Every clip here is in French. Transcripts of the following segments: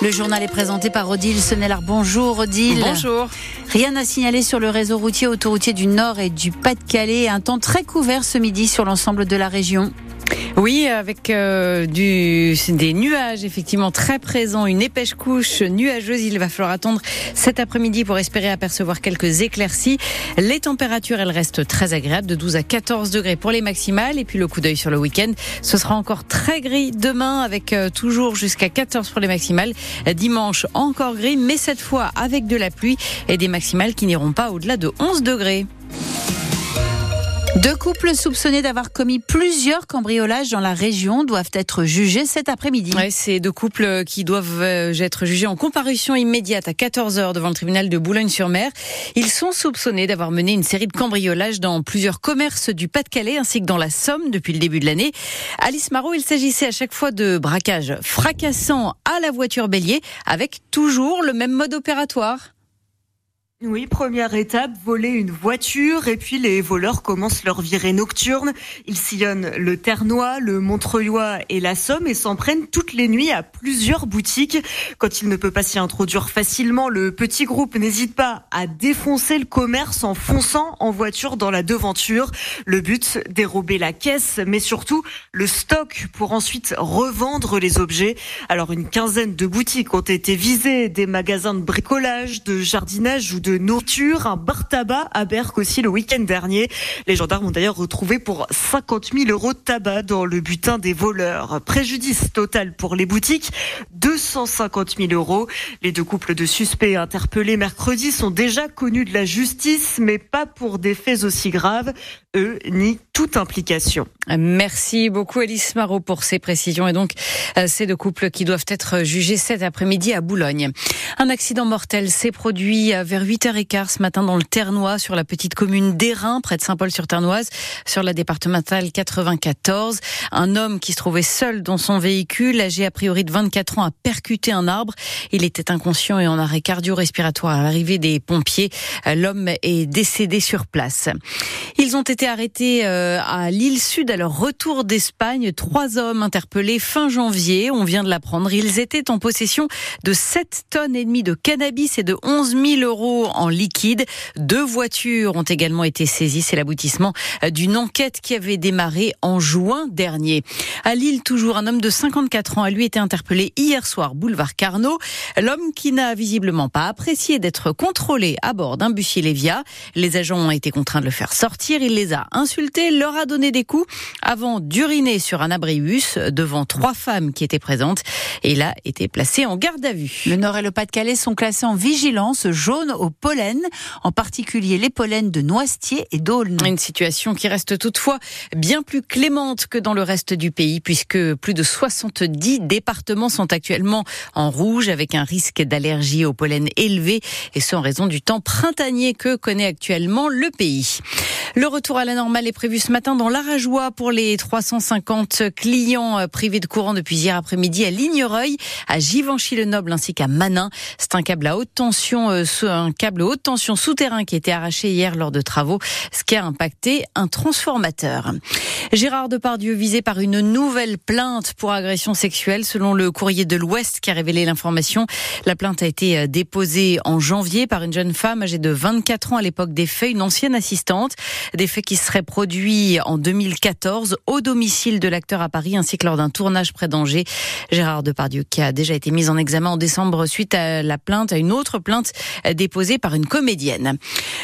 Le journal est présenté par Odile Senelard. Bonjour Odile. Bonjour. Rien à signaler sur le réseau routier autoroutier du Nord et du Pas-de-Calais. Un temps très couvert ce midi sur l'ensemble de la région. Oui, avec euh, du, des nuages effectivement très présents, une épaisse couche nuageuse. Il va falloir attendre cet après-midi pour espérer apercevoir quelques éclaircies. Les températures, elles restent très agréables, de 12 à 14 degrés pour les maximales. Et puis le coup d'œil sur le week-end, ce sera encore très gris demain, avec euh, toujours jusqu'à 14 pour les maximales. Dimanche, encore gris, mais cette fois avec de la pluie et des maximales qui n'iront pas au-delà de 11 degrés. Deux couples soupçonnés d'avoir commis plusieurs cambriolages dans la région doivent être jugés cet après-midi. Ouais, c'est deux couples qui doivent euh, être jugés en comparution immédiate à 14h devant le tribunal de Boulogne-sur-Mer. Ils sont soupçonnés d'avoir mené une série de cambriolages dans plusieurs commerces du Pas-de-Calais ainsi que dans la Somme depuis le début de l'année. Alice Marot, il s'agissait à chaque fois de braquages fracassants à la voiture bélier avec toujours le même mode opératoire. Oui, première étape, voler une voiture et puis les voleurs commencent leur virée nocturne. Ils sillonnent le Ternois, le Montreuilois et la Somme et s'en prennent toutes les nuits à plusieurs boutiques. Quand il ne peut pas s'y introduire facilement, le petit groupe n'hésite pas à défoncer le commerce en fonçant en voiture dans la devanture. Le but, dérober la caisse, mais surtout le stock pour ensuite revendre les objets. Alors une quinzaine de boutiques ont été visées, des magasins de bricolage, de jardinage ou de de nourriture, un bar tabac à Berck aussi le week-end dernier. Les gendarmes ont d'ailleurs retrouvé pour 50 000 euros de tabac dans le butin des voleurs. Préjudice total pour les boutiques, 250 000 euros. Les deux couples de suspects interpellés mercredi sont déjà connus de la justice, mais pas pour des faits aussi graves. Eux toute implication. Merci beaucoup Alice Marot pour ces précisions et donc euh, ces deux couples qui doivent être jugés cet après-midi à Boulogne. Un accident mortel s'est produit vers 8h15 ce matin dans le Ternois sur la petite commune d'Airain près de Saint-Paul-sur-Ternoise sur la départementale 94. Un homme qui se trouvait seul dans son véhicule, âgé a priori de 24 ans, a percuté un arbre. Il était inconscient et en arrêt cardio-respiratoire à l'arrivée des pompiers. L'homme est décédé sur place. Ils ont été arrêtés euh, à l'île Sud à leur retour d'Espagne. Trois hommes interpellés fin janvier. On vient de l'apprendre. Ils étaient en possession de 7 tonnes et demie de cannabis et de 11 000 euros en liquide. Deux voitures ont également été saisies. C'est l'aboutissement d'une enquête qui avait démarré en juin dernier. À Lille, toujours un homme de 54 ans a lui été interpellé hier soir, boulevard Carnot. L'homme qui n'a visiblement pas apprécié d'être contrôlé à bord d'un bus Lévia. Les agents ont été contraints de le faire sortir. Il les a insultés, leur a donné des coups avant d'uriner sur un abribus devant trois femmes qui étaient présentes. Et il a été placé en garde à vue. Le Nord et le Pas-de-Calais sont classés en vigilance jaune au pollen, en particulier les pollens de noisetier et d'aulne. Une situation qui reste toutefois bien plus clémente que dans le reste du pays, puisque plus de 70 départements sont actuellement en rouge avec un risque d'allergie au pollen élevé, et ce en raison du temps printanier que connaît actuellement le pays. Le retour à la normale est prévu ce matin dans l'Arajois pour les 350 clients euh, privés de courant depuis hier après-midi à Lignereuil, à Givenchy-le-Noble ainsi qu'à Manin. C'est un câble à haute tension, euh, un câble haute tension souterrain qui a été arraché hier lors de travaux, ce qui a impacté un transformateur. Gérard Depardieu visé par une nouvelle plainte pour agression sexuelle selon le courrier de l'Ouest qui a révélé l'information. La plainte a été euh, déposée en janvier par une jeune femme âgée de 24 ans à l'époque des faits, une ancienne assistante. Des faits qui seraient produits en 2014 au domicile de l'acteur à Paris ainsi que lors d'un tournage près d'Angers. Gérard Depardieu qui a déjà été mis en examen en décembre suite à la plainte, à une autre plainte déposée par une comédienne.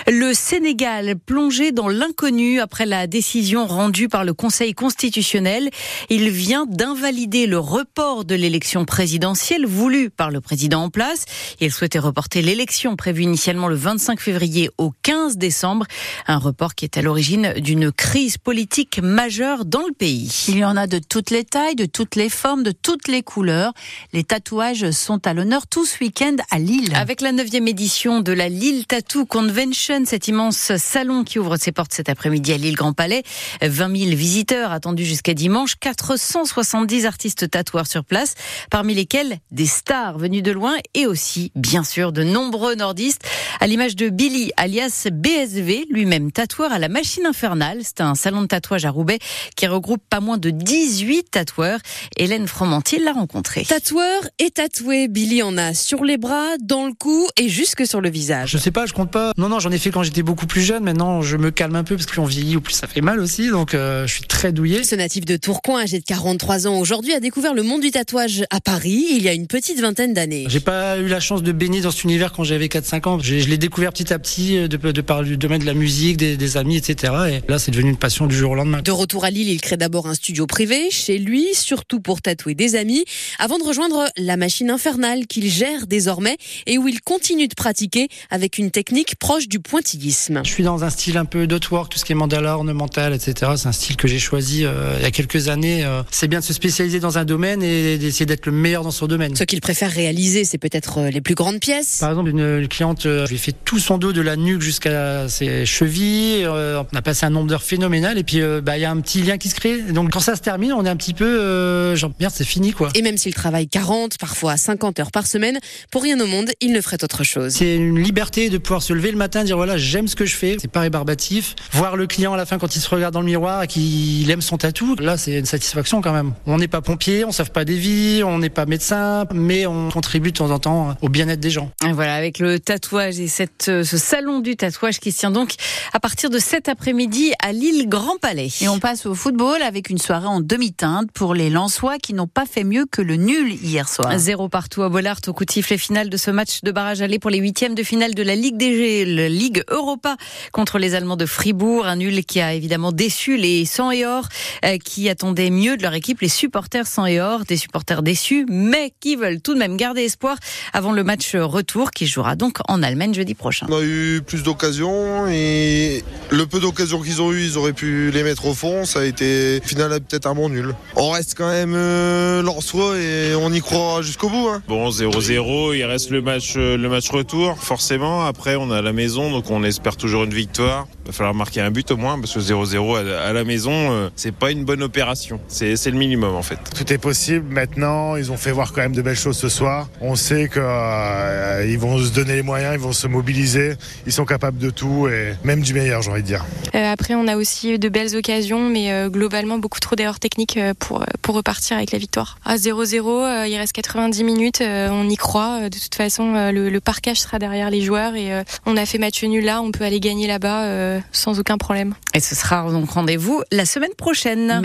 Le Sénégal plongé dans l'inconnu après la décision rendue par le Conseil constitutionnel. Il vient d'invalider le report de l'élection présidentielle voulue par le président en place. Il souhaitait reporter l'élection prévue initialement le 25 février au 15 décembre. Un report qui qui est à l'origine d'une crise politique majeure dans le pays. Il y en a de toutes les tailles, de toutes les formes, de toutes les couleurs. Les tatouages sont à l'honneur tout ce week-end à Lille. Avec la neuvième édition de la Lille Tattoo Convention, cet immense salon qui ouvre ses portes cet après-midi à Lille Grand Palais, 20 000 visiteurs attendus jusqu'à dimanche, 470 artistes tatoueurs sur place, parmi lesquels des stars venues de loin et aussi, bien sûr, de nombreux nordistes, à l'image de Billy, alias BSV, lui-même tatoueur à la machine infernale. C'est un salon de tatouage à Roubaix qui regroupe pas moins de 18 tatoueurs. Hélène Fromentil l'a rencontré. Tatoueur et tatoué, Billy en a sur les bras, dans le cou et jusque sur le visage. Je sais pas, je compte pas. Non, non, j'en ai fait quand j'étais beaucoup plus jeune. Maintenant, je me calme un peu parce que plus on vieillit, ou plus ça fait mal aussi. Donc, euh, je suis très douillé. Ce natif de Tourcoing, âgé de 43 ans aujourd'hui, a découvert le monde du tatouage à Paris il y a une petite vingtaine d'années. J'ai pas eu la chance de baigner dans cet univers quand j'avais 4-5 ans. Je, je l'ai découvert petit à petit euh, de, de par le domaine de la musique, des, des etc. Et là, c'est devenu une passion du jour au lendemain. De retour à Lille, il crée d'abord un studio privé chez lui, surtout pour tatouer des amis, avant de rejoindre la machine infernale qu'il gère désormais et où il continue de pratiquer avec une technique proche du pointillisme. Je suis dans un style un peu dot-work, tout ce qui est mandala, ornemental, etc. C'est un style que j'ai choisi euh, il y a quelques années. Euh, c'est bien de se spécialiser dans un domaine et d'essayer d'être le meilleur dans son domaine. Ce qu'il préfère réaliser, c'est peut-être euh, les plus grandes pièces. Par exemple, une, une cliente, je lui ai fait tout son dos de la nuque jusqu'à ses chevilles. Euh, on a passé un nombre d'heures phénoménal et puis euh, bah il y a un petit lien qui se crée. Donc quand ça se termine, on est un petit peu euh, genre merde, c'est fini quoi. Et même s'il travaille 40, parfois 50 heures par semaine, pour rien au monde, il ne ferait autre chose. C'est une liberté de pouvoir se lever le matin, dire voilà, j'aime ce que je fais. C'est pas rébarbatif. Voir le client à la fin quand il se regarde dans le miroir et qu'il aime son tatou, là c'est une satisfaction quand même. On n'est pas pompier, on sauve pas des vies, on n'est pas médecin, mais on contribue de temps en temps au bien-être des gens. Et Voilà, avec le tatouage et cette, ce salon du tatouage qui se tient donc à partir de cet après-midi à Lille Grand Palais. Et on passe au football avec une soirée en demi-teinte pour les Lensois qui n'ont pas fait mieux que le nul hier soir. Zéro partout à Bollard au coup de sifflet final de ce match de barrage aller pour les huitièmes de finale de la Ligue des la Ligue Europa contre les Allemands de Fribourg. Un nul qui a évidemment déçu les 100 et or euh, qui attendaient mieux de leur équipe, les supporters 100 et or, des supporters déçus, mais qui veulent tout de même garder espoir avant le match retour qui jouera donc en Allemagne jeudi prochain. On a eu plus d'occasions et le peu d'occasions qu'ils ont eu, ils auraient pu les mettre au fond. Ça a été au final peut-être un bon nul. On reste quand même euh, Lensois et on y croit jusqu'au bout. Hein. Bon, 0-0, il reste le match, euh, le match retour, forcément. Après, on est à la maison, donc on espère toujours une victoire. Il va falloir marquer un but au moins, parce que 0-0 à, à la maison, euh, c'est pas une bonne opération. C'est c'est le minimum, en fait. Tout est possible maintenant. Ils ont fait voir quand même de belles choses ce soir. On sait qu'ils vont se donner les moyens, ils vont se mobiliser. Ils sont capables de tout et même du meilleur, j'ai envie de dire. Euh, après, on a aussi eu de belles occasions, mais euh, globalement beaucoup trop d'erreurs techniques euh, pour pour repartir avec la victoire. À 0-0, euh, il reste 90 minutes, euh, on y croit. De toute façon, euh, le, le parquage sera derrière les joueurs et euh, on a fait match nul là, on peut aller gagner là-bas euh, sans aucun problème. Et ce sera donc rendez-vous la semaine prochaine.